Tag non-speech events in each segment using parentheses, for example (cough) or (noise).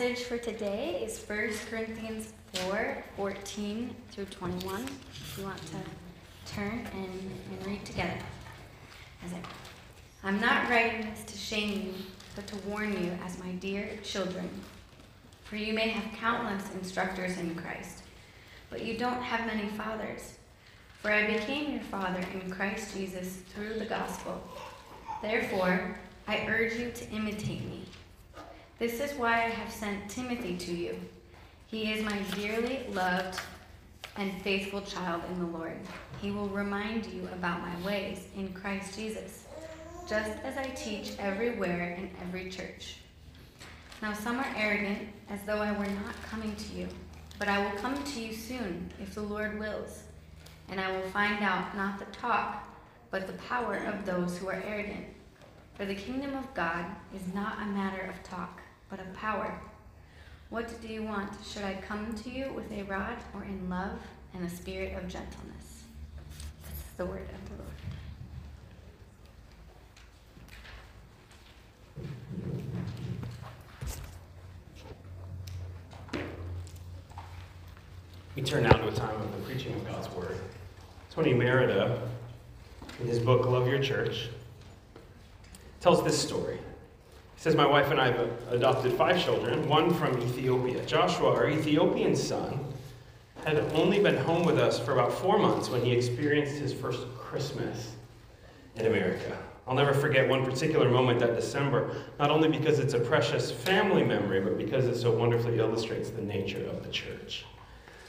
passage for today is 1 Corinthians 4 14 through 21. If you want to turn and, and read together. I'm not writing this to shame you, but to warn you as my dear children. For you may have countless instructors in Christ, but you don't have many fathers. For I became your father in Christ Jesus through the gospel. Therefore, I urge you to imitate me. This is why I have sent Timothy to you. He is my dearly loved and faithful child in the Lord. He will remind you about my ways in Christ Jesus, just as I teach everywhere in every church. Now, some are arrogant, as though I were not coming to you, but I will come to you soon, if the Lord wills, and I will find out not the talk, but the power of those who are arrogant. For the kingdom of God is not a matter of talk but of power. What do you want? Should I come to you with a rod or in love and a spirit of gentleness? This is the word of the Lord. We turn now to a time of the preaching of God's Word. Tony Merida, in his book Love Your Church, tells this story. Says, My wife and I have adopted five children, one from Ethiopia. Joshua, our Ethiopian son, had only been home with us for about four months when he experienced his first Christmas in America. I'll never forget one particular moment that December, not only because it's a precious family memory, but because it so wonderfully illustrates the nature of the church.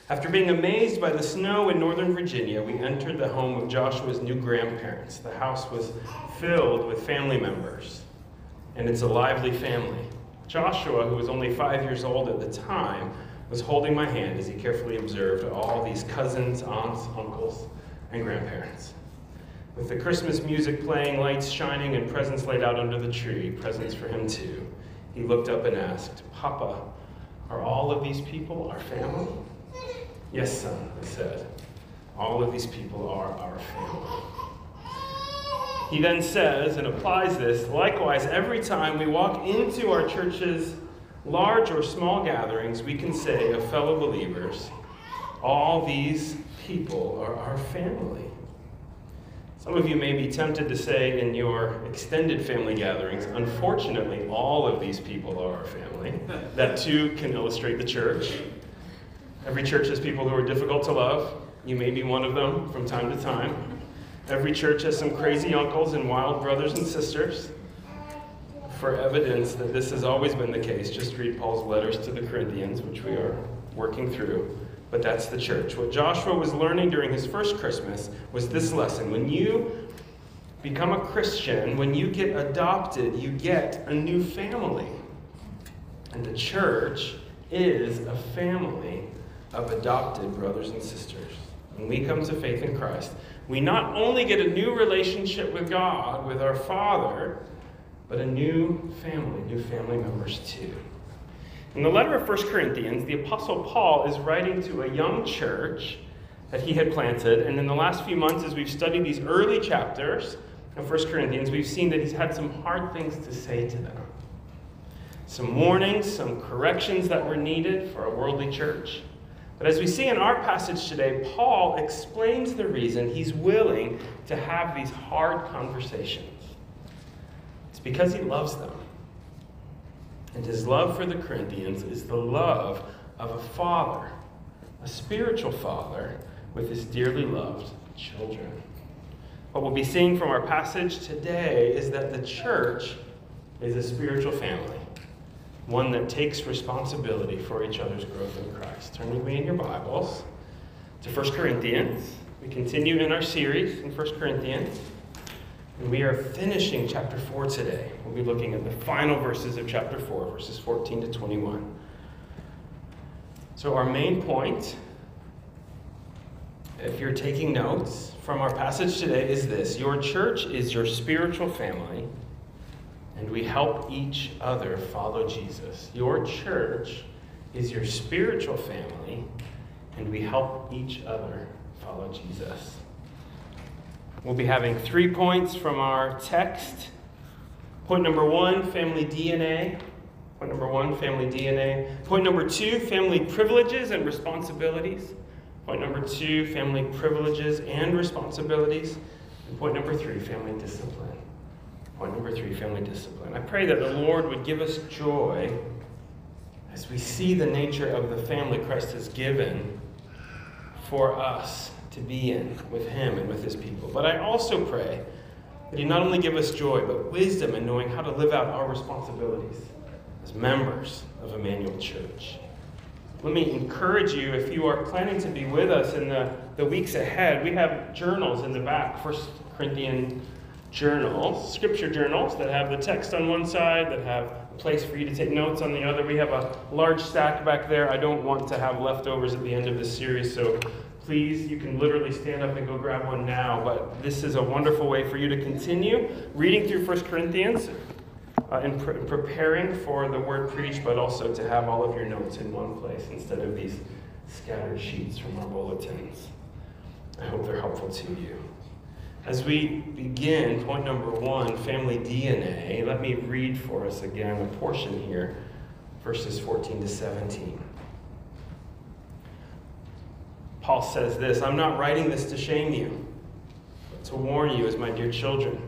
After being amazed by the snow in northern Virginia, we entered the home of Joshua's new grandparents. The house was filled with family members and it's a lively family. Joshua, who was only five years old at the time, was holding my hand as he carefully observed all these cousins, aunts, uncles, and grandparents. With the Christmas music playing, lights shining, and presents laid out under the tree, presents for him too, he looked up and asked, Papa, are all of these people our family? Yes, son, I said. All of these people are our family. He then says and applies this likewise, every time we walk into our church's large or small gatherings, we can say of fellow believers, all these people are our family. Some of you may be tempted to say in your extended family gatherings, unfortunately, all of these people are our family. That too can illustrate the church. Every church has people who are difficult to love. You may be one of them from time to time. Every church has some crazy uncles and wild brothers and sisters. For evidence that this has always been the case, just read Paul's letters to the Corinthians, which we are working through. But that's the church. What Joshua was learning during his first Christmas was this lesson. When you become a Christian, when you get adopted, you get a new family. And the church is a family of adopted brothers and sisters. When we come to faith in Christ, we not only get a new relationship with God, with our Father, but a new family, new family members too. In the letter of 1 Corinthians, the Apostle Paul is writing to a young church that he had planted. And in the last few months, as we've studied these early chapters of 1 Corinthians, we've seen that he's had some hard things to say to them. Some warnings, some corrections that were needed for a worldly church. But as we see in our passage today, Paul explains the reason he's willing to have these hard conversations. It's because he loves them. And his love for the Corinthians is the love of a father, a spiritual father, with his dearly loved children. What we'll be seeing from our passage today is that the church is a spiritual family one that takes responsibility for each other's growth in Christ. Turn with me in your Bibles to 1 Corinthians. We continue in our series in 1 Corinthians, and we are finishing chapter 4 today. We'll be looking at the final verses of chapter 4, verses 14 to 21. So, our main point, if you're taking notes from our passage today, is this Your church is your spiritual family and we help each other follow Jesus. Your church is your spiritual family, and we help each other follow Jesus. We'll be having three points from our text. Point number one family DNA. Point number one, family DNA. Point number two, family privileges and responsibilities. Point number two, family privileges and responsibilities. And point number three, family discipline. Number three, family discipline. I pray that the Lord would give us joy as we see the nature of the family Christ has given for us to be in with Him and with His people. But I also pray that He not only give us joy, but wisdom in knowing how to live out our responsibilities as members of Immanuel Church. Let me encourage you, if you are planning to be with us in the, the weeks ahead, we have journals in the back, First Corinthian journals, scripture journals that have the text on one side, that have a place for you to take notes on the other. We have a large stack back there. I don't want to have leftovers at the end of this series, so please, you can literally stand up and go grab one now. But this is a wonderful way for you to continue reading through First Corinthians uh, in pre- preparing for the word preached, but also to have all of your notes in one place instead of these scattered sheets from our bulletins. I hope they're helpful to you. As we begin, point number one, family DNA, let me read for us again a portion here, verses 14 to 17. Paul says this I'm not writing this to shame you, but to warn you as my dear children.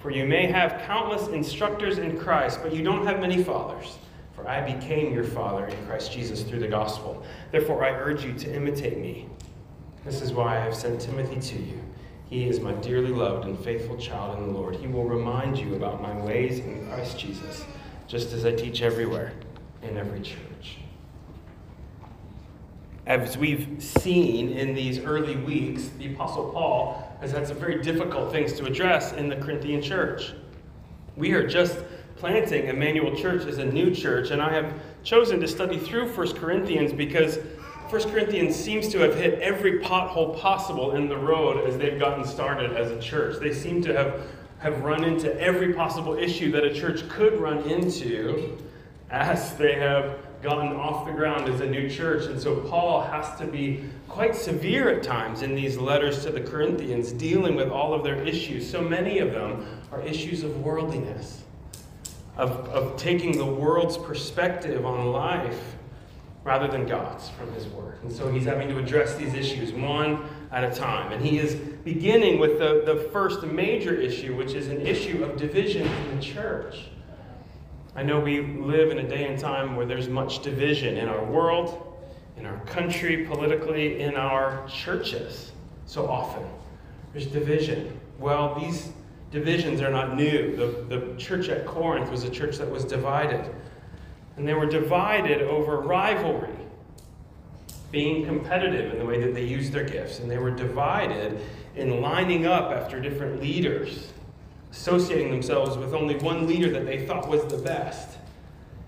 For you may have countless instructors in Christ, but you don't have many fathers. For I became your father in Christ Jesus through the gospel. Therefore, I urge you to imitate me. This is why I have sent Timothy to you. He is my dearly loved and faithful child in the Lord. He will remind you about my ways in Christ Jesus, just as I teach everywhere in every church. As we've seen in these early weeks, the Apostle Paul has had some very difficult things to address in the Corinthian church. We are just planting Immanuel Church as a new church, and I have chosen to study through 1 Corinthians because 1 Corinthians seems to have hit every pothole possible in the road as they've gotten started as a church. They seem to have, have run into every possible issue that a church could run into as they have gotten off the ground as a new church. And so Paul has to be quite severe at times in these letters to the Corinthians, dealing with all of their issues. So many of them are issues of worldliness, of, of taking the world's perspective on life rather than God's from his word. And so he's having to address these issues one at a time. And he is beginning with the, the first major issue, which is an issue of division in the church. I know we live in a day and time where there's much division in our world, in our country, politically, in our churches. So often, there's division. Well, these divisions are not new. The, the church at Corinth was a church that was divided. And they were divided over rivalry, being competitive in the way that they used their gifts. And they were divided in lining up after different leaders associating themselves with only one leader that they thought was the best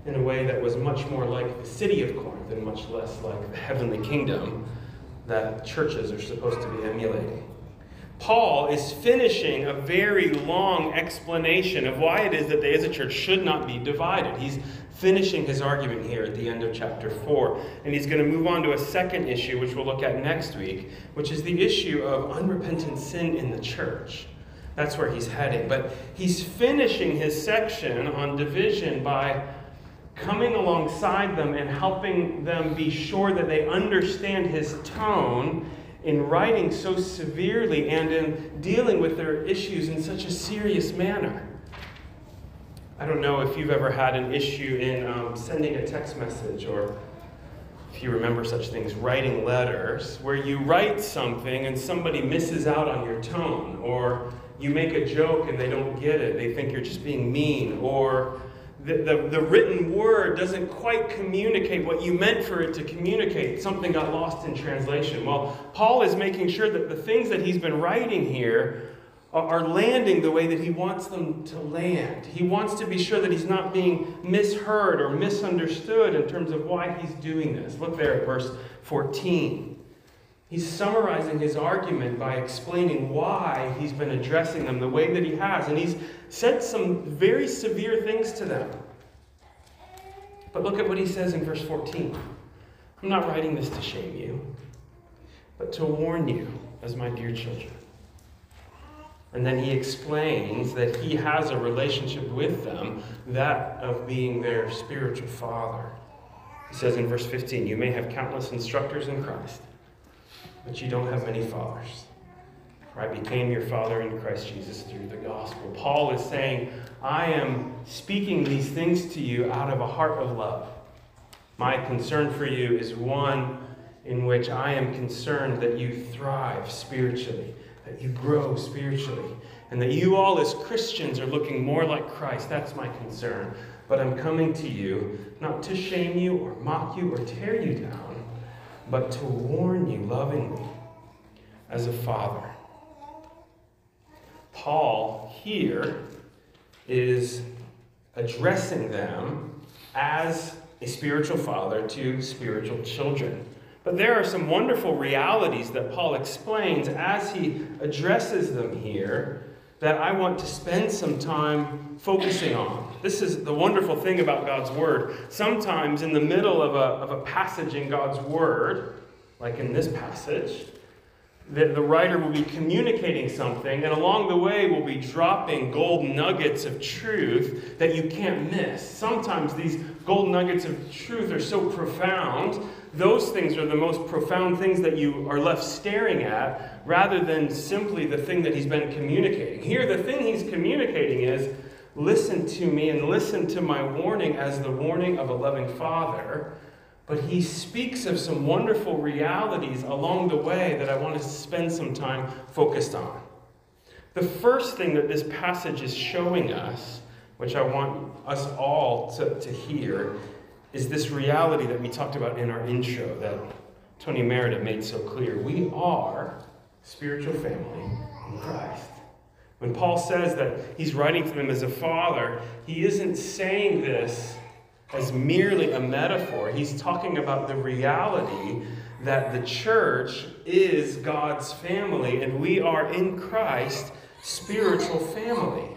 in a way that was much more like the city of Corinth and much less like the heavenly kingdom that churches are supposed to be emulating. Paul is finishing a very long explanation of why it is that they as a church should not be divided. He's finishing his argument here at the end of chapter 4. And he's going to move on to a second issue, which we'll look at next week, which is the issue of unrepentant sin in the church. That's where he's heading. But he's finishing his section on division by coming alongside them and helping them be sure that they understand his tone in writing so severely and in dealing with their issues in such a serious manner. I don't know if you've ever had an issue in um, sending a text message or if you remember such things, writing letters, where you write something and somebody misses out on your tone or you make a joke and they don't get it. They think you're just being mean. Or the, the, the, written word doesn't quite communicate what you meant for it to communicate. Something got lost in translation. Well, Paul is making sure that the things that he's been writing here are landing the way that he wants them to land. He wants to be sure that he's not being misheard or misunderstood in terms of why he's doing this. Look there at verse 14. He's summarizing his argument by explaining why he's been addressing them the way that he has. And he's said some very severe things to them. But look at what he says in verse 14 I'm not writing this to shame you, but to warn you as my dear children. And then he explains that he has a relationship with them, that of being their spiritual father. He says in verse 15, You may have countless instructors in Christ, but you don't have many fathers. For I became your father in Christ Jesus through the gospel. Paul is saying, I am speaking these things to you out of a heart of love. My concern for you is one in which I am concerned that you thrive spiritually, that you grow spiritually, and that you all as Christians are looking more like Christ. That's my concern. But I'm coming to you not to shame you or mock you or tear you down, but to warn you lovingly as a father. Paul here is addressing them as a spiritual father to spiritual children. But there are some wonderful realities that Paul explains as he addresses them here that I want to spend some time focusing on. This is the wonderful thing about God's Word. Sometimes, in the middle of a, of a passage in God's Word, like in this passage, the, the writer will be communicating something, and along the way will be dropping gold nuggets of truth that you can't miss. Sometimes these gold nuggets of truth are so profound those things are the most profound things that you are left staring at rather than simply the thing that he's been communicating. Here, the thing he's communicating is listen to me and listen to my warning as the warning of a loving father. But he speaks of some wonderful realities along the way that I want to spend some time focused on. The first thing that this passage is showing us, which I want us all to, to hear, is this reality that we talked about in our intro that Tony Merida made so clear. We are spiritual family in Christ. When Paul says that he's writing to them as a father, he isn't saying this as merely a metaphor. He's talking about the reality that the church is God's family and we are in Christ spiritual family.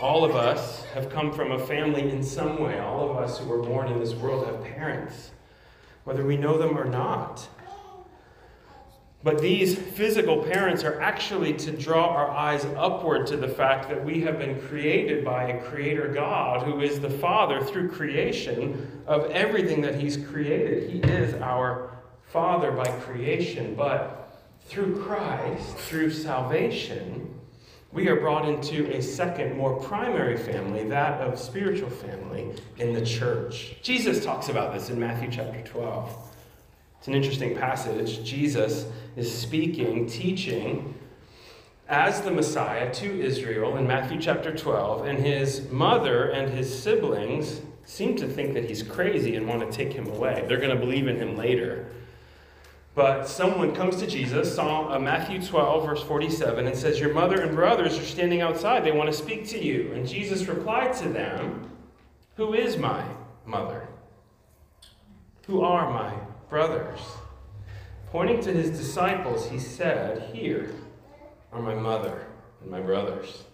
All of us have come from a family in some way. All of us who were born in this world have parents, whether we know them or not. But these physical parents are actually to draw our eyes upward to the fact that we have been created by a creator God who is the Father through creation of everything that He's created. He is our Father by creation, but through Christ, through salvation, we are brought into a second, more primary family, that of spiritual family in the church. Jesus talks about this in Matthew chapter 12. It's an interesting passage. Jesus is speaking, teaching as the Messiah to Israel in Matthew chapter 12, and his mother and his siblings seem to think that he's crazy and want to take him away. They're going to believe in him later. But someone comes to Jesus, Psalm, uh, Matthew 12, verse 47, and says, Your mother and brothers are standing outside. They want to speak to you. And Jesus replied to them, Who is my mother? Who are my brothers? Pointing to his disciples, he said, Here are my mother and my brothers.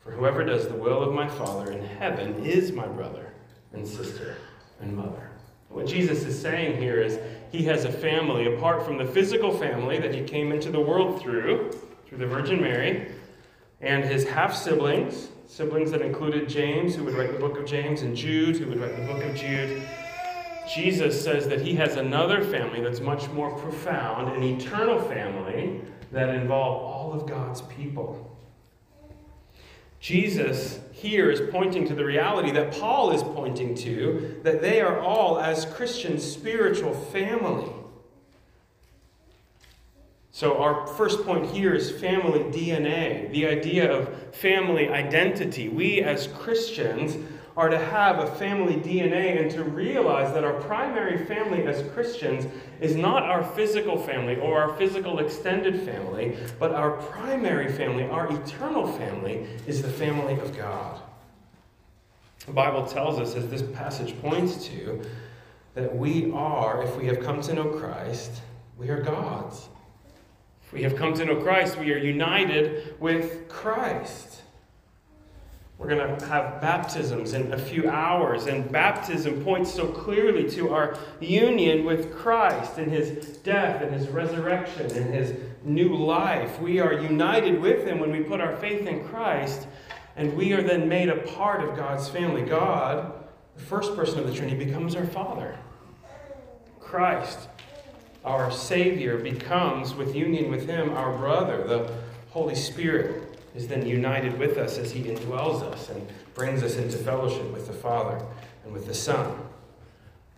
For whoever does the will of my Father in heaven is my brother and sister and mother. What Jesus is saying here is he has a family apart from the physical family that he came into the world through, through the Virgin Mary, and his half siblings, siblings that included James, who would write the book of James, and Jude, who would write the book of Jude. Jesus says that he has another family that's much more profound, an eternal family that involves all of God's people. Jesus here is pointing to the reality that Paul is pointing to that they are all, as Christians, spiritual family. So, our first point here is family DNA, the idea of family identity. We, as Christians, are to have a family DNA and to realize that our primary family as Christians is not our physical family or our physical extended family, but our primary family, our eternal family, is the family of God. The Bible tells us, as this passage points to, that we are, if we have come to know Christ, we are God's. If we have come to know Christ, we are united with Christ. We're going to have baptisms in a few hours, and baptism points so clearly to our union with Christ in his death and his resurrection and his new life. We are united with him when we put our faith in Christ, and we are then made a part of God's family. God, the first person of the Trinity, becomes our Father. Christ, our Savior, becomes, with union with him, our brother, the Holy Spirit is then united with us as he indwells us and brings us into fellowship with the Father and with the Son.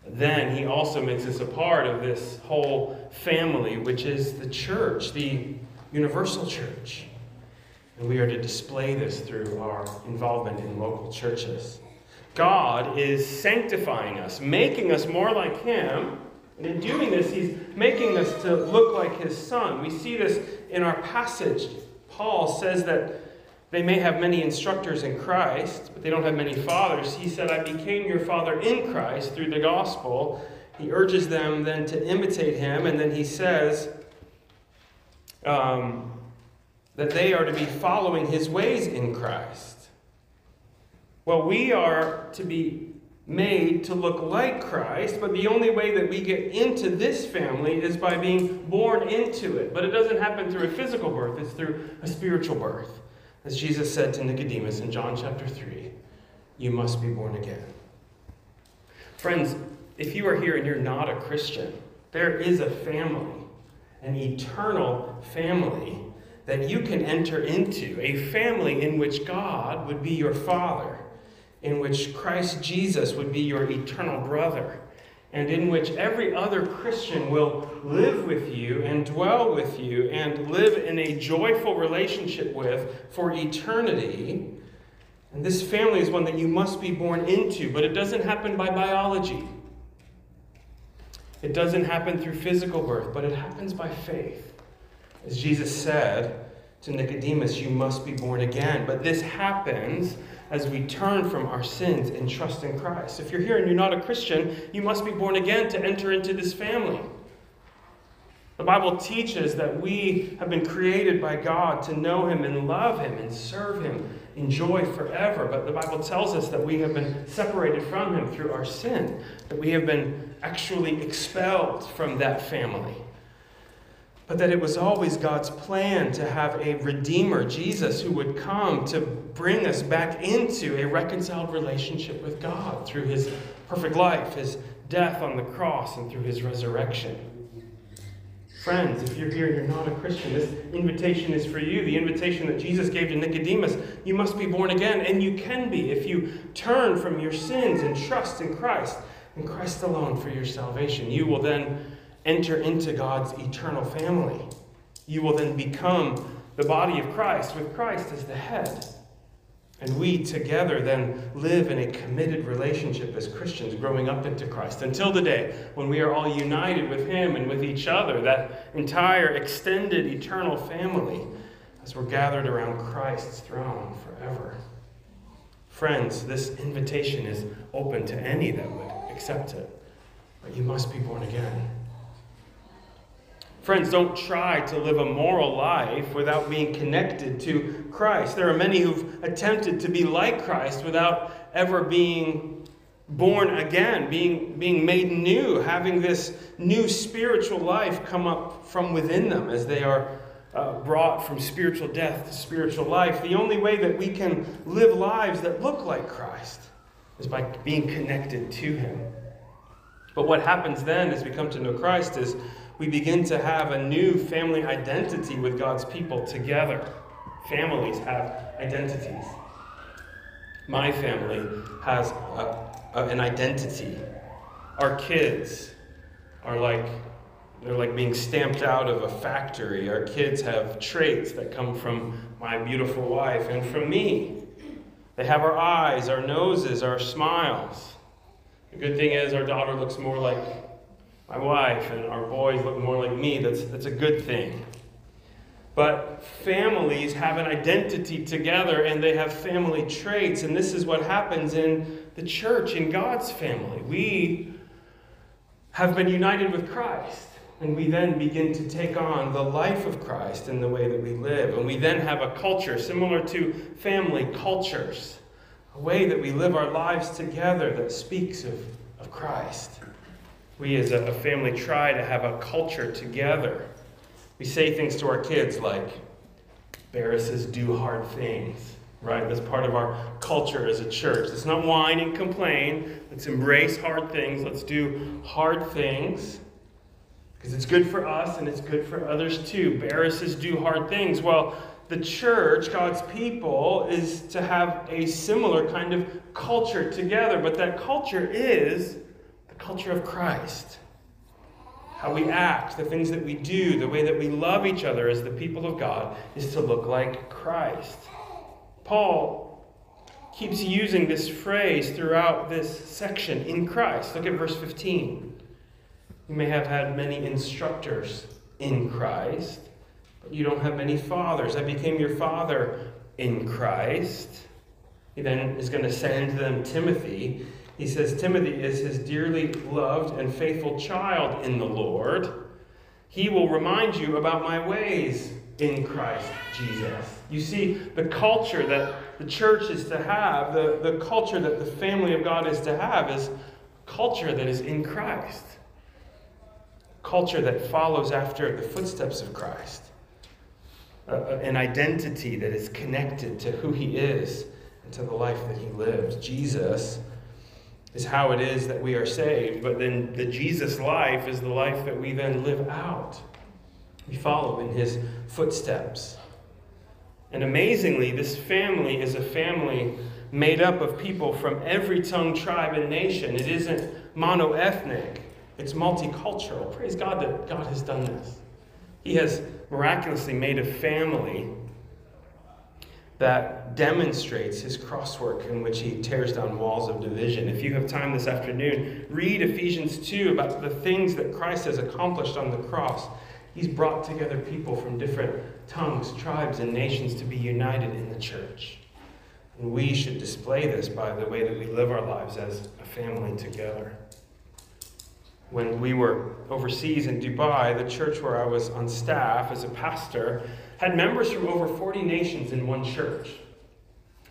Then he also makes us a part of this whole family, which is the church, the universal church. And we are to display this through our involvement in local churches. God is sanctifying us, making us more like Him. And in doing this, He's making us to look like His Son. We see this in our passage Paul says that they may have many instructors in Christ, but they don't have many fathers. He said, I became your father in Christ through the gospel. He urges them then to imitate him, and then he says um, that they are to be following his ways in Christ. Well, we are to be made to look like Christ, but the only way that we get into this family is by being born into it. But it doesn't happen through a physical birth, it's through a spiritual birth. As Jesus said to Nicodemus in John chapter 3, you must be born again. Friends, if you are here and you're not a Christian, there is a family, an eternal family that you can enter into, a family in which God would be your father in which Christ Jesus would be your eternal brother, and in which every other Christian will live with you and dwell with you and live in a joyful relationship with for eternity. And this family is one that you must be born into, but it doesn't happen by biology. It doesn't happen through physical birth, but it happens by faith. As Jesus said to Nicodemus, you must be born again. But this happens as we turn from our sins and trust in Christ. If you're here and you're not a Christian, you must be born again to enter into this family. The Bible teaches that we have been created by God to know Him and love Him and serve Him, enjoy forever. But the Bible tells us that we have been separated from Him through our sin, that we have been actually expelled from that family but that it was always God's plan to have a Redeemer, Jesus, who would come to bring us back into a reconciled relationship with God through his perfect life, his death on the cross, and through his resurrection. Friends, if you're here and you're not a Christian, this invitation is for you. The invitation that Jesus gave to Nicodemus you must be born again, and you can be if you turn from your sins and trust in Christ, in Christ alone for your salvation. You will then enter into God's eternal family. You will then become the body of Christ with Christ as the head. And we together then live in a committed relationship as Christians growing up into Christ until the day when we are all united with Him and with each other, that entire extended eternal family, as we're gathered around Christ's throne forever. Friends, this invitation is open to any that would accept it, but you must be born again. Friends, don't try to live a moral life without being connected to Christ. There are many who've attempted to be like Christ without ever being born again, being, being made new, having this new spiritual life come up from within them as they are uh, brought from spiritual death to spiritual life. The only way that we can live lives that look like Christ is by being connected to Him. But what happens then as we come to know Christ is we begin to have a new family identity with God's people together. Families have identities. My family has a, a, an identity. Our kids are like they're like being stamped out of a factory. Our kids have traits that come from my beautiful wife and from me. They have our eyes, our noses, our smiles. The good thing is, our daughter looks more like my wife and our boys look more like me. That's, that's a good thing. But families have an identity together and they have family traits. And this is what happens in the church, in God's family. We have been united with Christ. And we then begin to take on the life of Christ in the way that we live. And we then have a culture similar to family cultures a way that we live our lives together that speaks of, of Christ. We as a family try to have a culture together. We say things to our kids like, Berruses do hard things, right? That's part of our culture as a church. Let's not whine and complain. Let's embrace hard things. Let's do hard things because it's good for us and it's good for others too. Berruses do hard things. Well, the church, God's people, is to have a similar kind of culture together, but that culture is culture of Christ. How we act, the things that we do, the way that we love each other as the people of God is to look like Christ. Paul keeps using this phrase throughout this section in Christ. Look at verse 15. You may have had many instructors in Christ but you don't have many fathers. I became your father in Christ. He then is going to send them Timothy. He says, Timothy is his dearly loved and faithful child in the Lord. He will remind you about my ways in Christ Jesus. You see, the culture that the church is to have, the, the culture that the family of God is to have, is culture that is in Christ. Culture that follows after the footsteps of Christ an identity that is connected to who he is and to the life that he lived. Jesus is how it is that we are saved, but then the Jesus life is the life that we then live out. We follow in his footsteps. And amazingly, this family is a family made up of people from every tongue, tribe, and nation. It isn't monoethnic, it's multicultural. Praise God that God has done this. He has miraculously made a family that demonstrates his crosswork in which he tears down walls of division. If you have time this afternoon, read Ephesians 2 about the things that Christ has accomplished on the cross. He's brought together people from different tongues, tribes, and nations to be united in the church. And we should display this by the way that we live our lives as a family together when we were overseas in Dubai, the church where I was on staff as a pastor had members from over 40 nations in one church.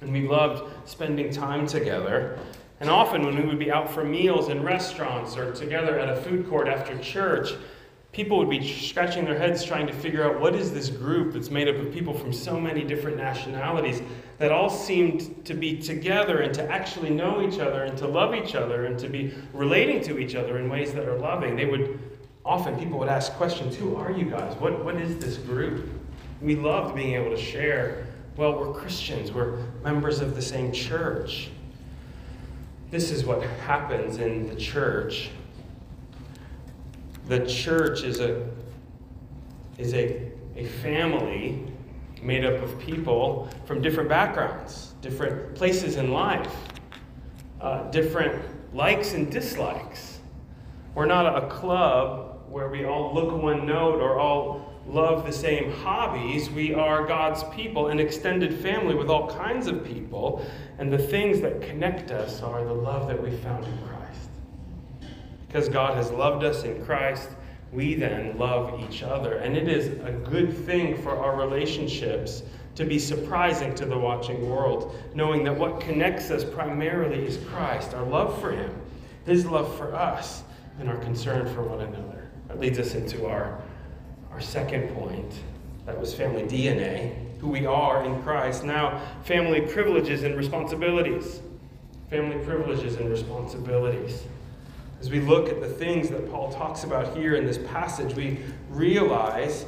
And we loved spending time together. And often, when we would be out for meals in restaurants or together at a food court after church, people would be scratching their heads trying to figure out what is this group that's made up of people from so many different nationalities that all seemed to be together and to actually know each other and to love each other and to be relating to each other in ways that are loving. They would often people would ask questions, who are you guys? What what is this group? We loved being able to share, well, we're Christians, we're members of the same church. This is what happens in the church the church is a is a, a family made up of people from different backgrounds, different places in life, uh, different likes and dislikes. We're not a club where we all look one note or all love the same hobbies. We are God's people, an extended family with all kinds of people, and the things that connect us are the love that we found in Christ. Because God has loved us in Christ, we then love each other. And it is a good thing for our relationships to be surprising to the watching world, knowing that what connects us primarily is Christ, our love for Him, His love for us, and our concern for one another. That leads us into our, our second point. That was family DNA, who we are in Christ. Now, family privileges and responsibilities. Family privileges and responsibilities. As we look at the things that Paul talks about here in this passage, we realize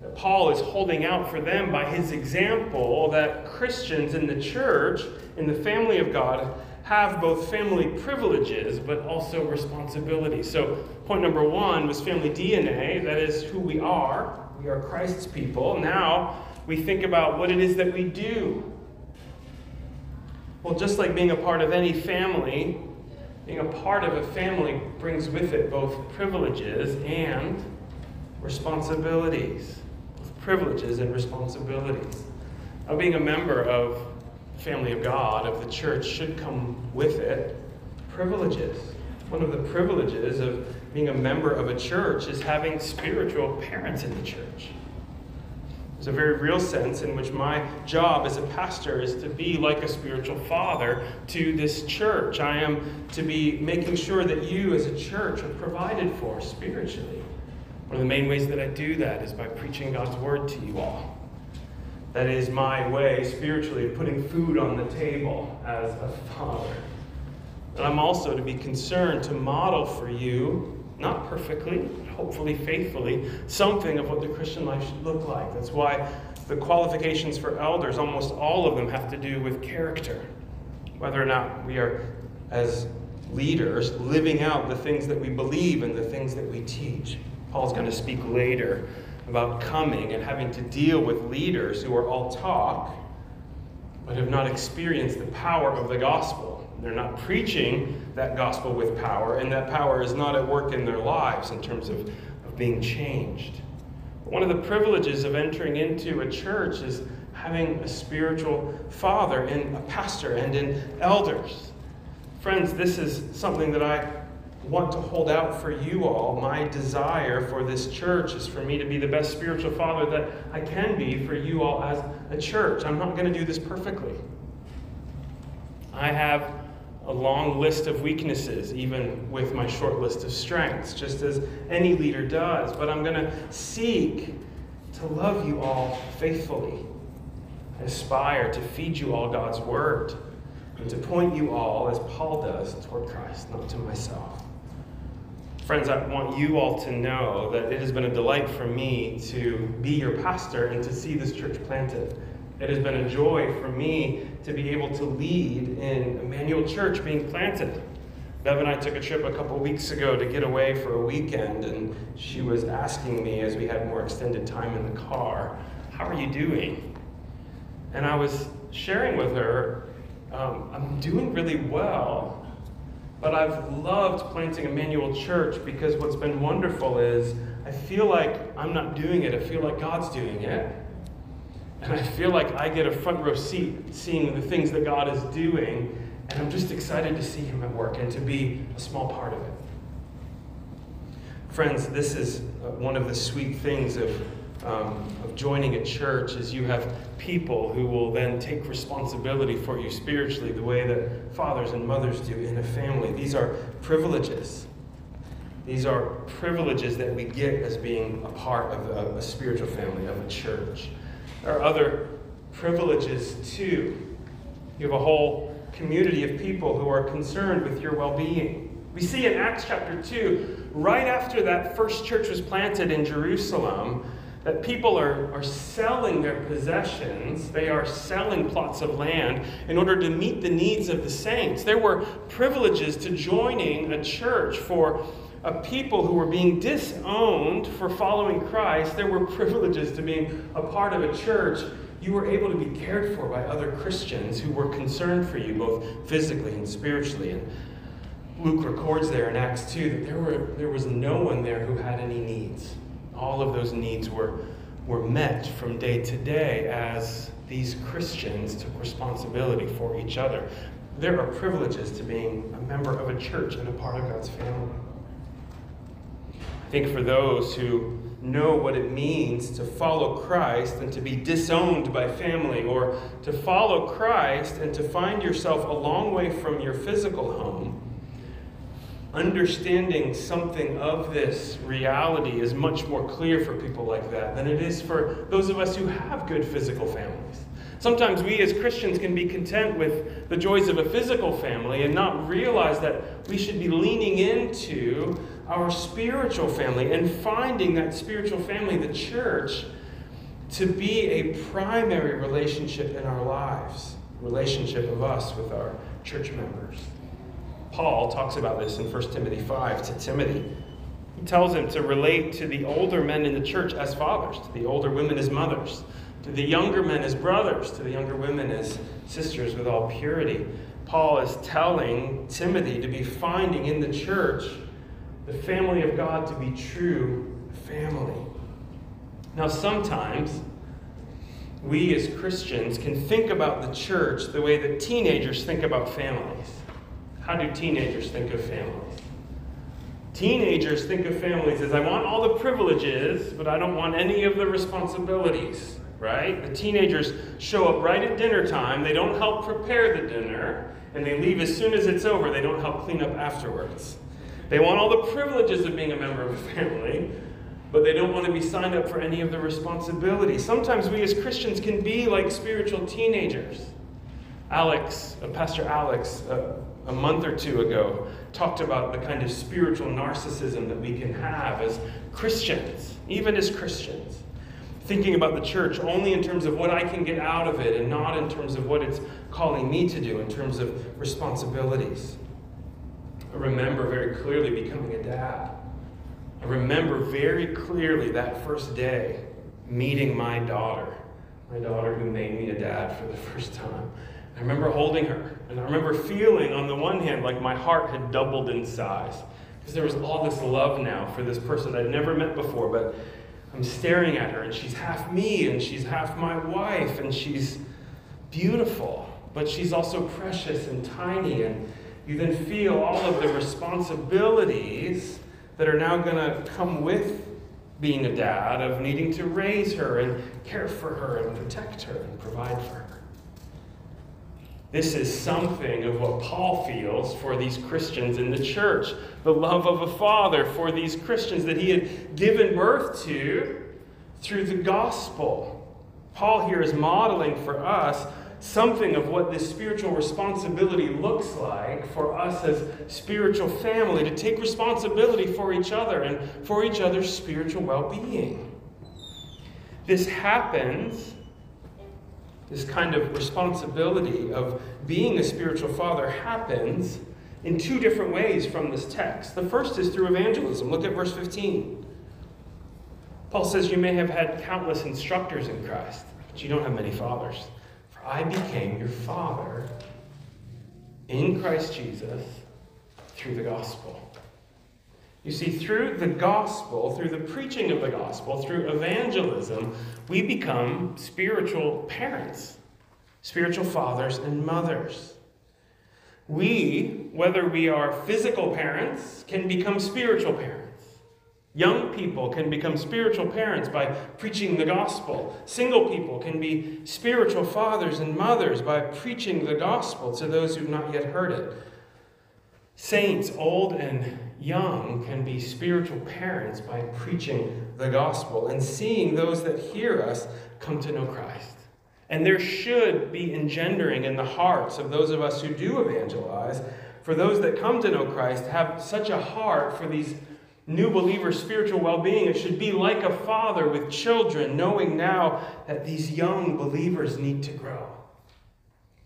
that Paul is holding out for them by his example that Christians in the church, in the family of God, have both family privileges but also responsibilities. So, point number one was family DNA, that is who we are. We are Christ's people. Now, we think about what it is that we do. Well, just like being a part of any family, being a part of a family brings with it both privileges and responsibilities. Privileges and responsibilities. Now, being a member of family of God, of the church, should come with it privileges. One of the privileges of being a member of a church is having spiritual parents in the church. There's a very real sense in which my job as a pastor is to be like a spiritual father to this church. I am to be making sure that you as a church are provided for spiritually. One of the main ways that I do that is by preaching God's word to you all. That is my way spiritually of putting food on the table as a father. And I'm also to be concerned to model for you not perfectly, but hopefully faithfully, something of what the Christian life should look like. That's why the qualifications for elders, almost all of them, have to do with character. Whether or not we are, as leaders, living out the things that we believe and the things that we teach. Paul's going to speak later about coming and having to deal with leaders who are all talk, but have not experienced the power of the gospel. They're not preaching that gospel with power, and that power is not at work in their lives in terms of, of being changed. One of the privileges of entering into a church is having a spiritual father and a pastor and in elders. Friends, this is something that I want to hold out for you all. My desire for this church is for me to be the best spiritual father that I can be for you all as a church. I'm not going to do this perfectly. I have a long list of weaknesses, even with my short list of strengths, just as any leader does. But I'm going to seek to love you all faithfully. I aspire to feed you all God's word and to point you all, as Paul does, toward Christ, not to myself. Friends, I want you all to know that it has been a delight for me to be your pastor and to see this church planted. It has been a joy for me to be able to lead in Immanuel Church being planted. Bev and I took a trip a couple weeks ago to get away for a weekend, and she was asking me as we had more extended time in the car, How are you doing? And I was sharing with her, um, I'm doing really well, but I've loved planting Immanuel Church because what's been wonderful is I feel like I'm not doing it, I feel like God's doing it. And I feel like I get a front row seat seeing the things that God is doing, and I'm just excited to see Him at work and to be a small part of it. Friends, this is uh, one of the sweet things of, um, of joining a church is you have people who will then take responsibility for you spiritually the way that fathers and mothers do in a family. These are privileges. These are privileges that we get as being a part of a, a spiritual family, of a church. There are other privileges too. You have a whole community of people who are concerned with your well being. We see in Acts chapter 2, right after that first church was planted in Jerusalem, that people are, are selling their possessions. They are selling plots of land in order to meet the needs of the saints. There were privileges to joining a church for a people who were being disowned for following Christ, there were privileges to being a part of a church. You were able to be cared for by other Christians who were concerned for you, both physically and spiritually. And Luke records there in Acts 2 that there, were, there was no one there who had any needs. All of those needs were, were met from day to day as these Christians took responsibility for each other. There are privileges to being a member of a church and a part of God's family. I think for those who know what it means to follow Christ and to be disowned by family, or to follow Christ and to find yourself a long way from your physical home, understanding something of this reality is much more clear for people like that than it is for those of us who have good physical families. Sometimes we as Christians can be content with the joys of a physical family and not realize that we should be leaning into our spiritual family and finding that spiritual family, the church, to be a primary relationship in our lives, relationship of us with our church members. Paul talks about this in 1 Timothy 5 to Timothy. He tells him to relate to the older men in the church as fathers, to the older women as mothers, to the younger men as brothers, to the younger women as sisters with all purity. Paul is telling Timothy to be finding in the church the family of God to be true family. Now, sometimes we as Christians can think about the church the way that teenagers think about families. How do teenagers think of families? Teenagers think of families as I want all the privileges, but I don't want any of the responsibilities. right? The teenagers show up right at dinner time. They don't help prepare the dinner, and they leave as soon as it's over. They don't help clean up afterwards. They want all the privileges of being a member of a family, but they don't want to be signed up for any of the responsibilities. Sometimes we as Christians can be like spiritual teenagers. Alex, uh, Pastor Alex, uh, a month or two ago, talked about the kind of spiritual narcissism that we can have as Christians, even as Christians. Thinking about the church only in terms of what I can get out of it and not in terms of what it's calling me to do in terms of responsibilities. I remember very clearly becoming a dad. I remember very clearly that first day meeting my daughter, my daughter who made me a dad for the (laughs) first time. I remember holding her, and I remember feeling, on the one hand, like my heart had doubled in size. Because there was all this love now for this person I'd never met before, but I'm staring at her, and she's half me, and she's half my wife, and she's beautiful, but she's also precious and tiny, and you then feel all of the responsibilities that are now going to come with being a dad of needing to raise her and care for her and protect her and provide for her. This is something of what Paul feels for these Christians in the church. The love of a father for these Christians that he had given birth to through the gospel. Paul here is modeling for us something of what this spiritual responsibility looks like for us as spiritual family to take responsibility for each other and for each other's spiritual well being. This happens this kind of responsibility of being a spiritual father happens in two different ways from this text. The first is through evangelism. Look at verse 15. Paul says, You may have had countless instructors in Christ, but you don't have many fathers. For I became your father in Christ Jesus through the gospel. You see, through the gospel, through the preaching of the gospel, through evangelism, we become spiritual parents, spiritual fathers and mothers. We, whether we are physical parents, can become spiritual parents. Young people can become spiritual parents by preaching the gospel. Single people can be spiritual fathers and mothers by preaching the gospel to those who've not yet heard it. Saints, old and young, can be spiritual parents by preaching the gospel and seeing those that hear us come to know Christ. And there should be engendering in the hearts of those of us who do evangelize, for those that come to know Christ, have such a heart for these new believers' spiritual well being. It should be like a father with children, knowing now that these young believers need to grow.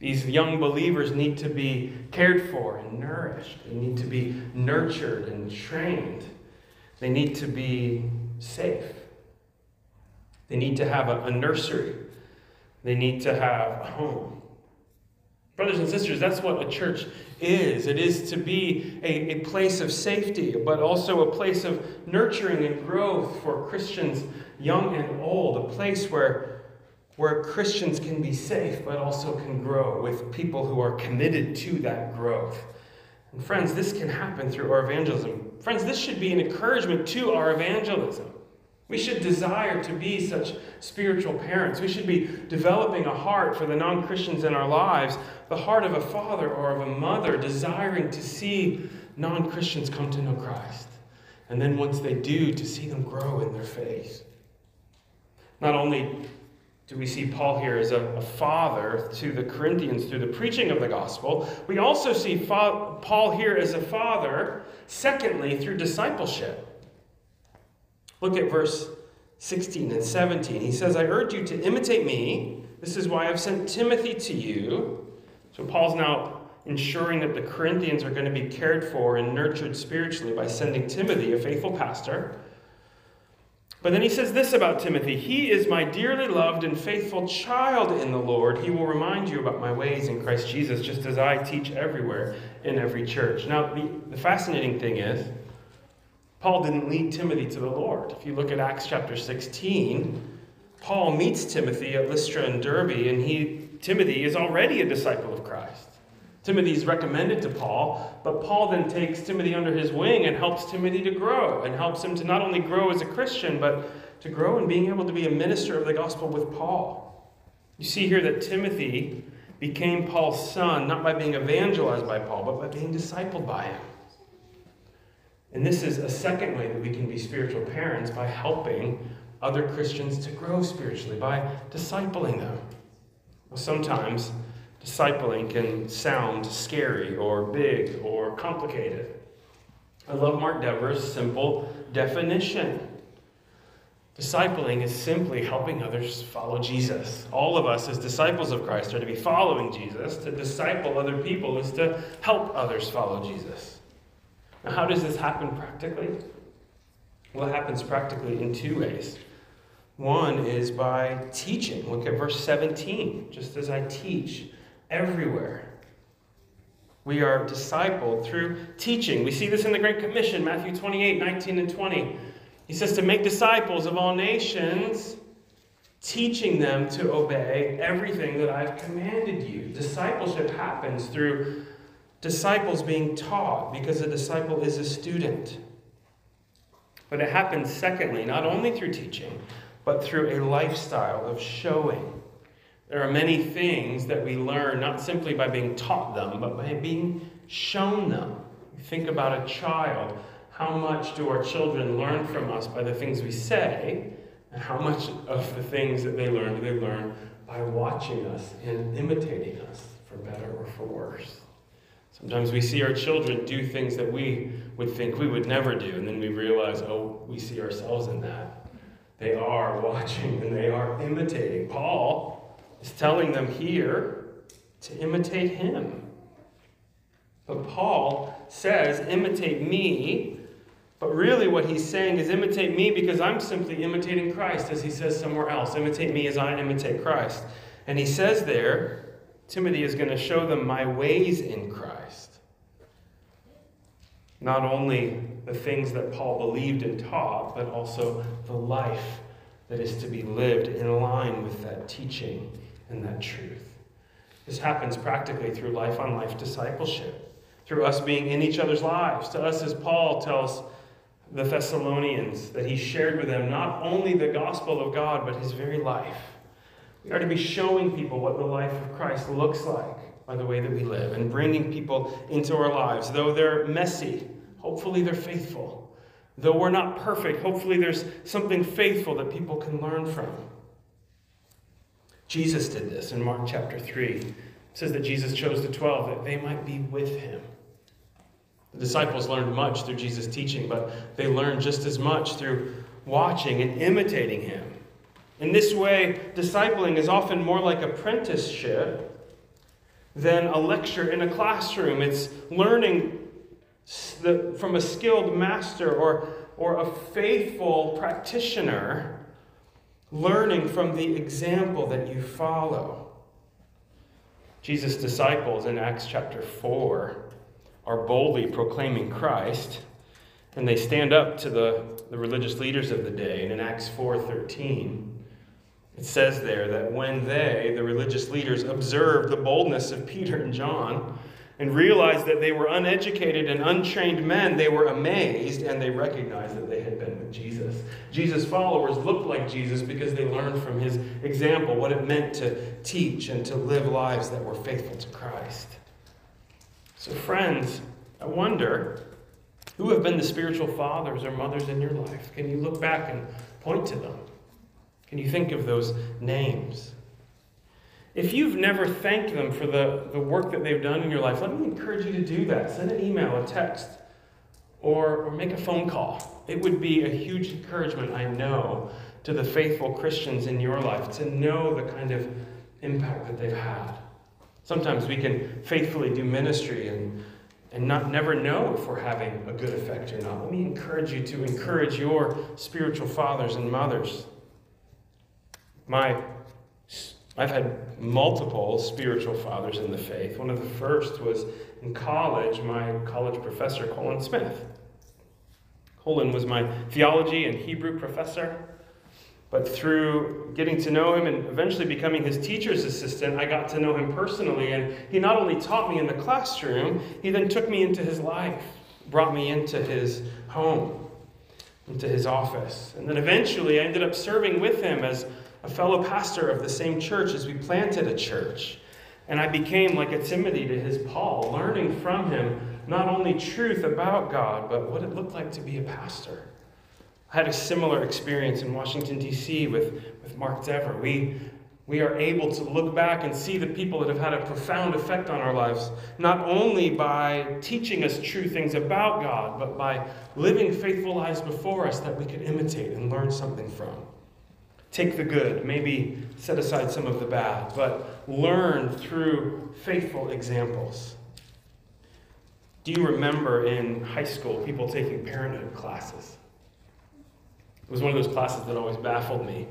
These young believers need to be cared for and nourished. They need to be nurtured and trained. They need to be safe. They need to have a, a nursery. They need to have a home. Brothers and sisters, that's what a church is. It is to be a, a place of safety, but also a place of nurturing and growth for Christians, young and old, a place where where Christians can be safe but also can grow with people who are committed to that growth. And friends, this can happen through our evangelism. Friends, this should be an encouragement to our evangelism. We should desire to be such spiritual parents. We should be developing a heart for the non Christians in our lives, the heart of a father or of a mother, desiring to see non Christians come to know Christ. And then once they do, to see them grow in their faith. Not only do we see Paul here as a, a, father to the Corinthians through the preaching of the gospel. We also see fa- Paul here as a father, secondly, through discipleship. Look at verse 16 and 17. He says, I urge you to imitate me. This is why I've sent Timothy to you. So Paul's now ensuring that the Corinthians are going to be cared for and nurtured spiritually by sending Timothy, a faithful pastor but then he says this about Timothy He is my dearly loved and faithful child in the Lord. He will remind you about my ways in Christ Jesus, just as I teach everywhere in every church. Now, the, the fascinating thing is, Paul didn't lead Timothy to the Lord. If you look at Acts chapter 16, Paul meets Timothy at Lystra and Derbe, and he, Timothy is already a disciple. Timothy is recommended to Paul, but Paul then takes Timothy under his wing and helps Timothy to grow and helps him to not only grow as a Christian, but to grow in being able to be a minister of the gospel with Paul. You see here that Timothy became Paul's son not by being evangelized by Paul, but by being discipled by him. And this is a second way that we can be spiritual parents by helping other Christians to grow spiritually, by discipling them. Well, sometimes discipling can sound scary or big or complicated. I love Mark Dever's simple definition. Discipling is simply helping others follow Jesus. All of us, as disciples of Christ, are to be following Jesus. To disciple other people is to help others follow Jesus. Now, how does this happen practically? Well, it happens practically in two ways. One is by teaching. Look at verse 17. Just as I teach everywhere. We are discipled through teaching. We see this in the Great Commission, Matthew 28 19 and 20. He says to make disciples of all nations, teaching them to obey everything that I've commanded you. Discipleship happens through disciples being taught because a disciple is a student. But it happens, secondly, not only through teaching, but through a lifestyle of showing. There are many things that we learn not simply by being taught them, but by being shown them. Think about a child. How much do our children learn from us by the things we say? And how much of the things that they learn do they learn by watching us and imitating us, for better or for worse? Sometimes we see our children do things that we would think we would never do, and then we realize, oh, we see ourselves in that. They are (laughs) watching and they are imitating. Paul is telling them here to imitate him. But Paul says, imitate me. But really, what he's saying is imitate me because I'm simply imitating Christ, as he says somewhere else. Imitate me as I imitate Christ. And he says there, Timothy is going to show them my ways in Christ. Not only the things that Paul believed and taught, but also the life that is to be lived in line with that teaching and that truth. This happens practically through life on life discipleship, through us being in each other's lives, to us as Paul tells the Thessalonians that he shared with them not only the gospel of God, but his very life. We are to be showing people what the life of Christ looks like by the way that we live and bringing people into our lives. Though they're messy, hopefully they're faithful. Though we're not perfect, hopefully there's something faithful that people can learn from. Jesus did this in Mark chapter 3. It says that Jesus chose the 12 that they might be with him. The disciples learned much through Jesus' teaching, but they learned just as much through watching and imitating him. In this way, discipling is often more like apprenticeship than a lecture in a classroom. It's learning from a skilled master or, or a faithful practitioner, learning from the example that you follow. Jesus' disciples in Acts chapter 4 are boldly proclaiming Christ, and they stand up to the, the religious leaders of the day. And in Acts 4:13, it says there that when they, the religious leaders, observed the boldness of Peter and John and realized that they were uneducated and untrained men, they were amazed and they recognized that they had Jesus. Jesus' followers looked like Jesus because they learned from his example what it meant to teach and to live lives that were faithful to Christ. So, friends, I wonder who have been the spiritual fathers or mothers in your life? Can you look back and point to them? Can you think of those names? If you've never thanked them for the, the work that they've done in your life, let me encourage you to do that. Send an email, a text, or, or make a phone call. It would be a huge encouragement, I know, to the faithful Christians in your life to know the kind of impact that they've had. Sometimes we can faithfully do ministry and, and not never know if we're having a good effect or not. Let me encourage you to encourage your spiritual fathers and mothers. My, I've had multiple spiritual fathers in the faith. One of the first was in college, my college professor, Colin Smith. Colin was my theology and Hebrew professor. But through getting to know him and eventually becoming his teacher's assistant, I got to know him personally. And he not only taught me in the classroom, he then took me into his life, brought me into his home. into his office. And then eventually I ended up serving with him as a fellow pastor of the same church as we planted a church. And I became like a Timothy to his Paul, learning from him not only truth about God, but what it looked like to be a pastor. I had a similar experience in Washington, D.C. with, with Mark Dever. We, we are able to look back and see the people that have had a profound effect on our lives, not only by teaching us true things about God, but by living faithful lives before us that we could imitate and learn something from. Take the good, maybe set aside some of the bad, but learn through faithful examples. Do you remember in high school people taking parenthood classes? It was one of those classes that always baffled me.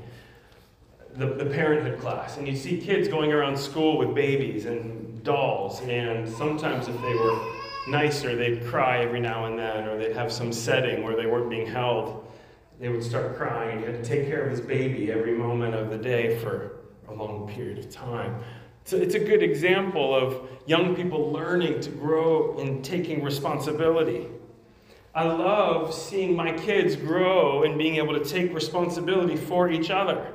The, the parenthood class. And you'd see kids going around school with babies and dolls, and sometimes if they were nicer, they'd cry every now and then, or they'd have some setting where they weren't being held. They would start crying, and you had to take care of this baby every moment of the day for a long period of time. So it's a good example of young people learning to grow and taking responsibility. I love seeing my kids grow and being able to take responsibility for each other.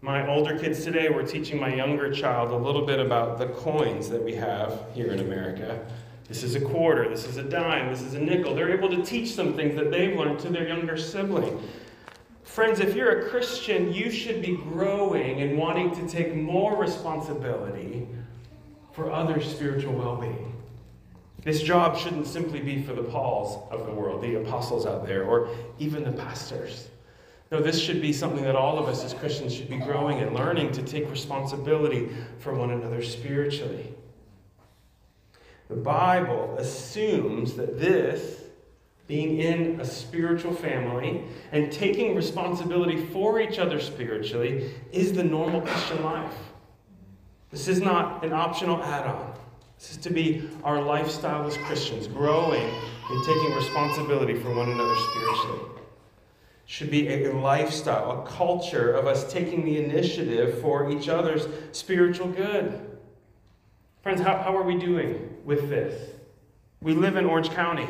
My older kids today were teaching my younger child a little bit about the coins that we have here in America. This is a quarter, this is a dime, this is a nickel. They're able to teach some things that they've learned to their younger sibling. Friends, if you're a Christian, you should be growing and wanting to take more responsibility for others' spiritual well being. This job shouldn't simply be for the Pauls of the world, the apostles out there, or even the pastors. No, this should be something that all of us as Christians should be growing and learning to take responsibility for one another spiritually. The Bible assumes that this, being in a spiritual family and taking responsibility for each other spiritually, is the normal Christian life. This is not an optional add on. This is to be our lifestyle as Christians, growing and taking responsibility for one another spiritually. It should be a lifestyle, a culture of us taking the initiative for each other's spiritual good. Friends, how, how are we doing with this? We live in Orange County,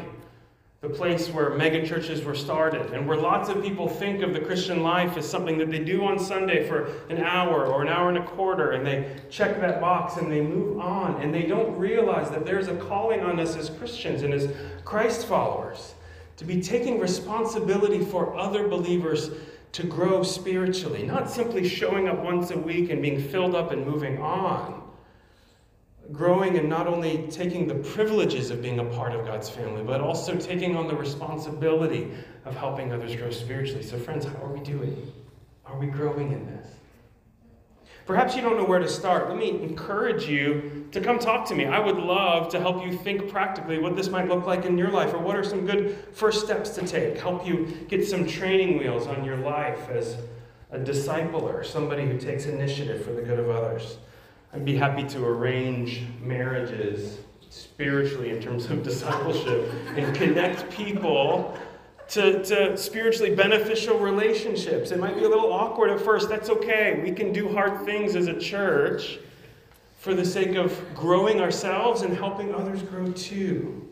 the place where megachurches were started, and where lots of people think of the Christian life as something that they do on Sunday for an hour or an hour and a quarter, and they check that box and they move on, and they don't realize that there's a calling on us as Christians and as Christ followers to be taking responsibility for other believers to grow spiritually, not simply showing up once a week and being filled up and moving on growing and not only taking the privileges of being a part of God's family, but also taking on the responsibility of helping others grow spiritually. So, friends, how are we doing? Are we growing in this? Perhaps you don't know where to start. Let me encourage you to come talk to me. I would love to help you think practically what this might look like in your life, or what are some good first steps to take. Help you get some training wheels on your life as a discipler, somebody who takes initiative for the good of others. I'd be happy to arrange marriages spiritually in terms of (laughs) discipleship and connect people to, to spiritually beneficial relationships. It might be a little awkward at first. That's okay. We can do hard things as a church for the sake of growing ourselves and helping others grow too.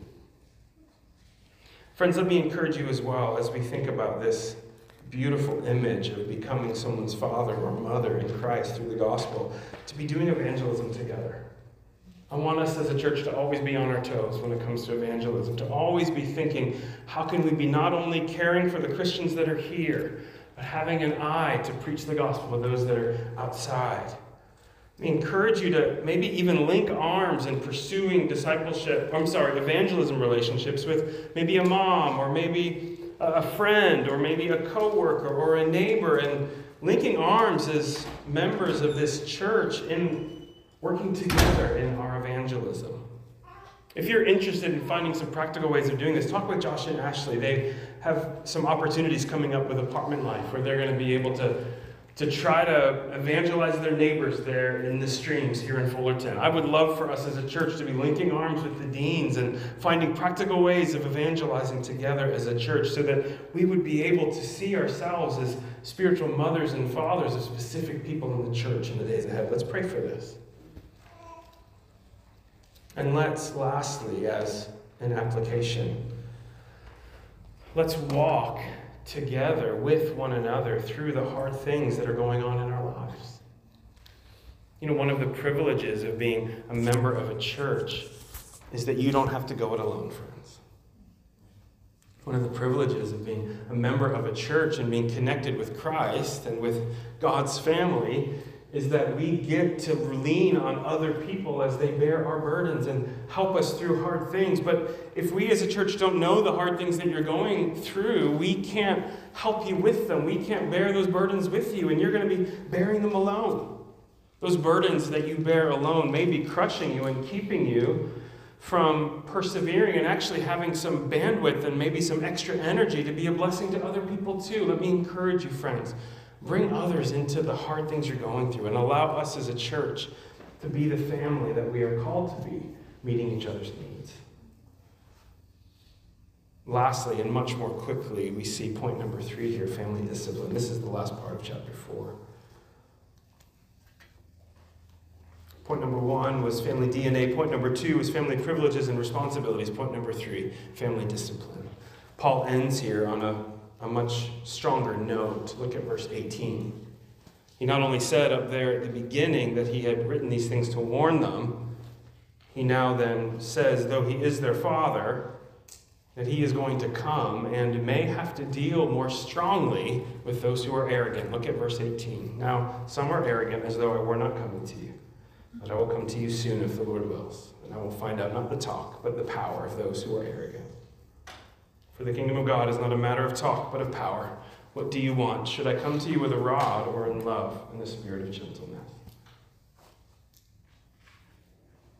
Friends, let me encourage you as well as we think about this beautiful image of becoming someone's father or mother in Christ through the gospel, to be doing evangelism together. I want us as a church to always be on our toes when it comes to evangelism, to always be thinking, how can we be not only caring for the Christians that are here, but having an eye to preach the gospel to those that are outside. I encourage you to maybe even link arms in pursuing discipleship, I'm sorry, evangelism relationships with maybe a mom or maybe a friend or maybe a coworker or a neighbor and linking arms as members of this church in working together in our evangelism. If you're interested in finding some practical ways of doing this, talk with Josh and Ashley. They have some opportunities coming up with apartment life where they're going to be able to to try to evangelize their neighbors there in the streams here in Fullerton. I would love for us as a church to be linking arms with the deans and finding practical ways of evangelizing together as a church so that we would be able to see ourselves as spiritual mothers and fathers of specific people in the church in the days ahead. Let's pray for this. And let's, lastly, as an application, let's walk together with one another through the hard things that are going on in our lives. You know, one of the privileges of being a member of a church is that you don't have to go it alone, friends. One of the privileges of being a member of a church and being connected with Christ and with God's family is that we get to lean on other people as they bear our burdens and help us through hard things. But if we as a church don't know the hard things that you're going through, we can't help you with them. We can't bear those burdens with you, and you're going to be bearing them alone. Those burdens that you bear alone may be crushing you and keeping you from persevering and actually having some bandwidth and maybe some extra energy to be a blessing to other people too. Let me encourage you, friends. Bring others into the hard things you're going through and allow us as a church to be the family that we are called to be, meeting each other's needs. Lastly, and much more quickly, we see point number three here family discipline. This is the last part of chapter four. Point number one was family DNA. Point number two was family privileges and responsibilities. Point number three, family discipline. Paul ends here on a, a much stronger note. Look at verse 18. He not only said up there at the beginning that he had written these things to warn them, he now then says, though he is their father, that he is going to come and may have to deal more strongly with those who are arrogant. Look at verse 18. Now, some are arrogant as though I were not coming to you. But I will come to you soon if the Lord wills, and I will find out not the talk, but the power of those who are arrogant. For the kingdom of God is not a matter of talk, but of power. What do you want? Should I come to you with a rod or in love and the spirit of gentleness?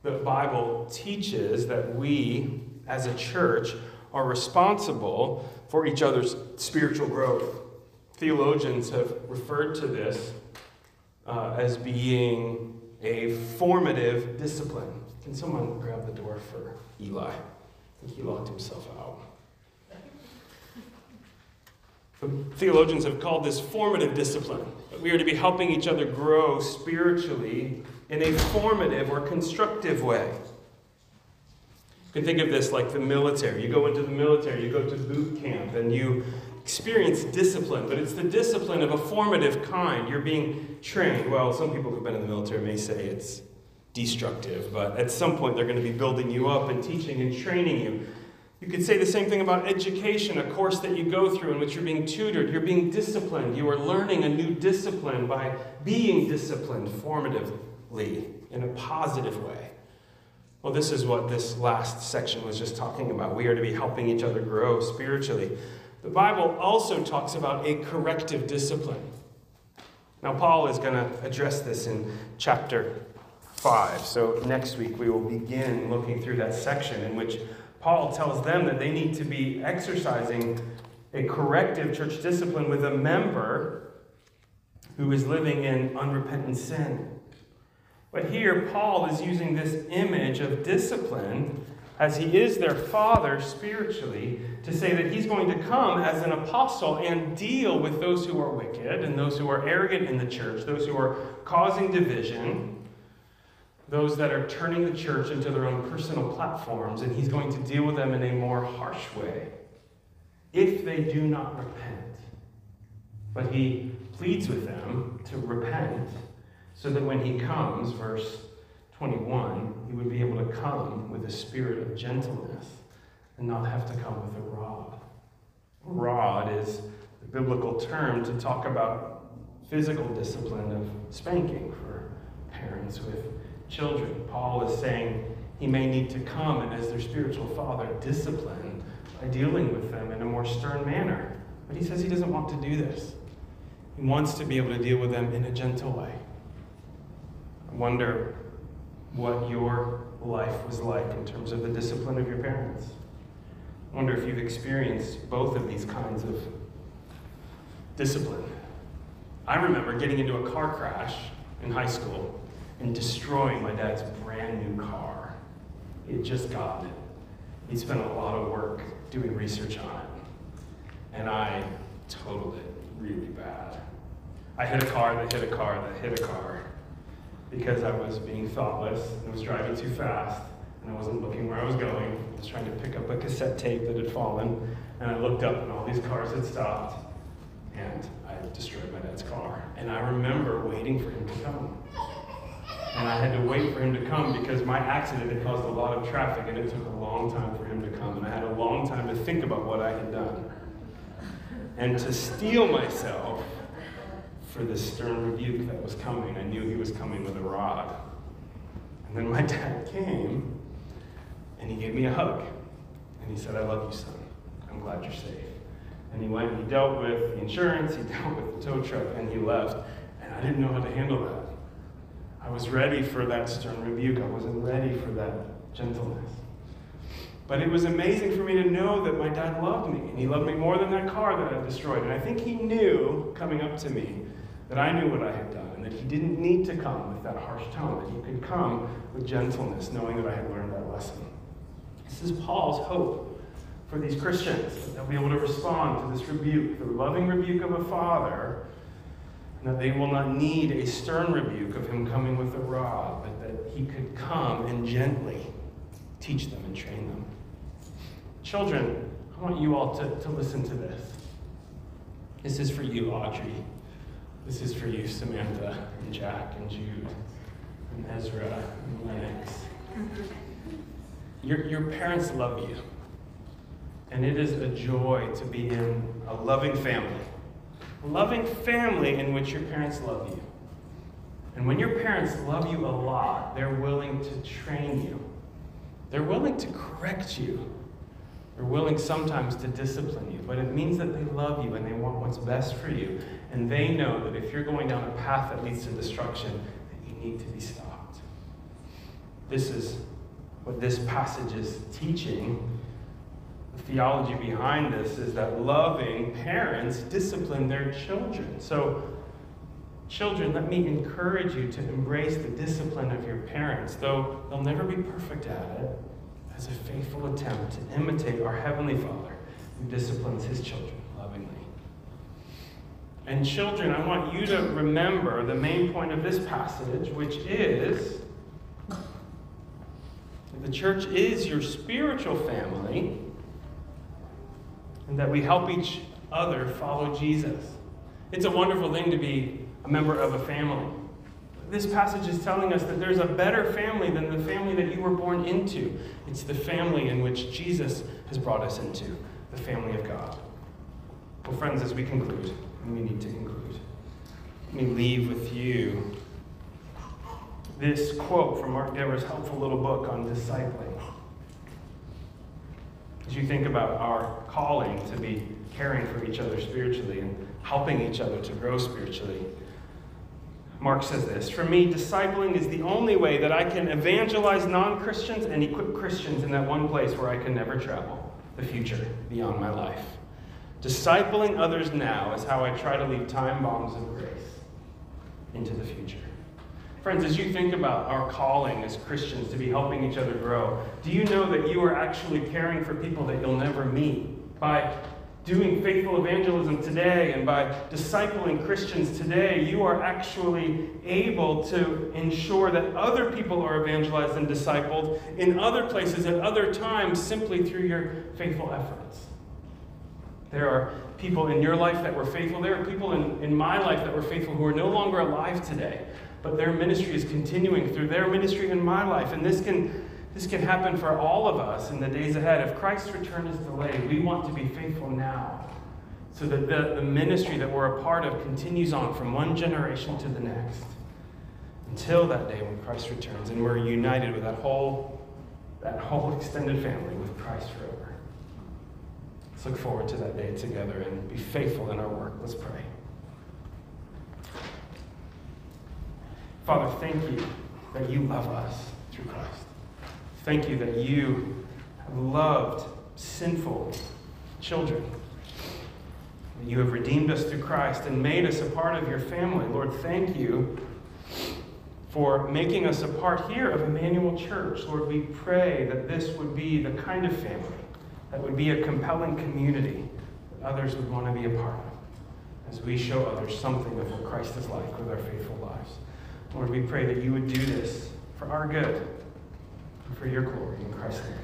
The Bible teaches that we, as a church, are responsible for each other's spiritual growth. Theologians have referred to this uh, as being a formative discipline. Can someone grab the door for Eli? I think he locked himself out. The theologians have called this formative discipline. We are to be helping each other grow spiritually in a formative or constructive way. You can think of this like the military. You go into the military, you go to boot camp, and you experience discipline, but it's the discipline of a formative kind. You're being trained. Well, some people who've been in the military may say it's destructive, but at some point they're going to be building you up and teaching and training you. You could say the same thing about education, a course that you go through in which you're being tutored. You're being disciplined. You are learning a new discipline by being disciplined formatively in a positive way. Well, this is what this last section was just talking about. We are to be helping each other grow spiritually. The Bible also talks about a corrective discipline. Now, Paul is going to address this in chapter 5. So, next week we will begin looking through that section in which Paul tells them that they need to be exercising a corrective church discipline with a member who is living in unrepentant sin. But here, Paul is using this image of discipline as he is their father spiritually, to say that he's going to come as an apostle and deal with those who are wicked and those who are arrogant in the church, those who are causing division, those that are turning the church into their own personal platforms, and he's going to deal with them in a more harsh way if they do not repent. But he pleads with them to repent so that when he comes, verse 21, he would be able to come with a spirit of gentleness and not have to come with a rod. Rod is the biblical term to talk about physical discipline of spanking for parents with children. Paul is saying he may need to come and, as their spiritual father, discipline by dealing with them in a more stern manner. But he says he doesn't want to do this. He wants to be able to deal with them in a gentle way. I wonder what your life was like in terms of the discipline of your parents. I wonder if you've experienced both of these kinds of discipline. I remember getting into a car crash in high school and destroying my dad's brand new car. He had just gotten it. He spent a lot of work doing research on it. And I totaled it really bad. I hit a car that hit a car that hit a car because I was being thoughtless and was driving too fast and I wasn't looking where I was going. I was trying to pick up a cassette tape that had fallen, and I looked up, and all these cars had stopped, and I destroyed my dad's car. And I remember waiting for him to come. And I had to wait for him to come because my accident had caused a lot of traffic, and it took a long time for him to come. And I had a long time to think about what I had done. And to steel myself for the stern rebuke that was coming, I knew he was coming with a rod. And then my (laughs) dad came, and he gave me a hug. And he said, I love you, son. I'm glad you're safe. And he went and he dealt with the insurance, he (laughs) dealt with the tow truck, and he left. And I didn't know how to handle that. I was ready for that stern rebuke. I wasn't ready for that gentleness. But it was amazing for me to know that my dad loved me, and he loved me more than that car that I destroyed. And I think he knew, coming up to me, that I knew what I had done, and that he didn't need to come with that harsh tone, that he could come with gentleness, knowing that I had learned that lesson. This is Paul's hope for these Christians, that they'll be able to respond to this rebuke, the loving rebuke of a father, that they will not need a stern rebuke of him coming with a rod, but that he could come and gently teach them and train them. Children, I want you all to, to listen to this. This is for you, Audrey. This is for you, Samantha, and Jack, and Jude, and Ezra, and Lennox. Your, your parents love you. And it is a joy to be in a loving family. Loving family in which your parents love you. And when your parents love you a lot, they're willing to train you. They're willing to correct you. They're willing sometimes to discipline you, but it means that they love you and they want what's best for you. And they know that if you're going down a path that leads to destruction, that you need to be stopped. This is what this passage is teaching. The theology behind this is that loving parents discipline their children. So, children, let me encourage you to embrace the discipline of your parents, though they'll never be perfect at it as a faithful attempt to imitate our Heavenly Father who disciplines his children lovingly. And children, I want you to remember the main point of this passage, which is the church is your spiritual family and that we help each other follow Jesus. It's a wonderful thing to be a member of a family this passage is telling us that there's a better family than the family that you were born into. It's the family in which Jesus has brought us into, the family of God. Well, friends, as we conclude, and we need to conclude, let me leave with you this quote from Mark Dever's helpful little book on discipling. As you think about our calling to be caring for each other spiritually and helping each other to grow spiritually, Mark says this For me, discipling is the only way that I can evangelize non Christians and equip Christians in that one place where I can never travel the future beyond my life. Discipling others now is how I try to leave time bombs of grace into the future. Friends, as you think about our calling as Christians to be helping each other grow, do you know that you are actually caring for people that you'll never meet by doing faithful evangelism today and by discipling Christians today, you are actually able to ensure that other people are evangelized and discipled in other places at other times simply through your faithful efforts. There are people in your life that were faithful. There are people in, in my life that were faithful who are no longer alive today, but their ministry is continuing through their ministry in my life. And this can this can happen for all of us in the days ahead. If Christ's return is delayed, we want to be faithful now so that the, the ministry that we're a part of continues on from one generation to the next until that day when Christ returns and we're united with that whole, that whole extended family with Christ forever. Let's look forward to that day together and be faithful in our work. Let's pray. Father, thank you that you love us through Christ. Thank you that you have loved sinful children. You have redeemed us through Christ and made us a part of your family. Lord, thank you for making us a part here of Immanuel Church. Lord, we pray that this would be the kind of family that would be a compelling community that others would want to be a part of as we show others something of what Christ is like with our faithful lives. Lord, we pray that you would do this for our good and for your glory. In Christ's name.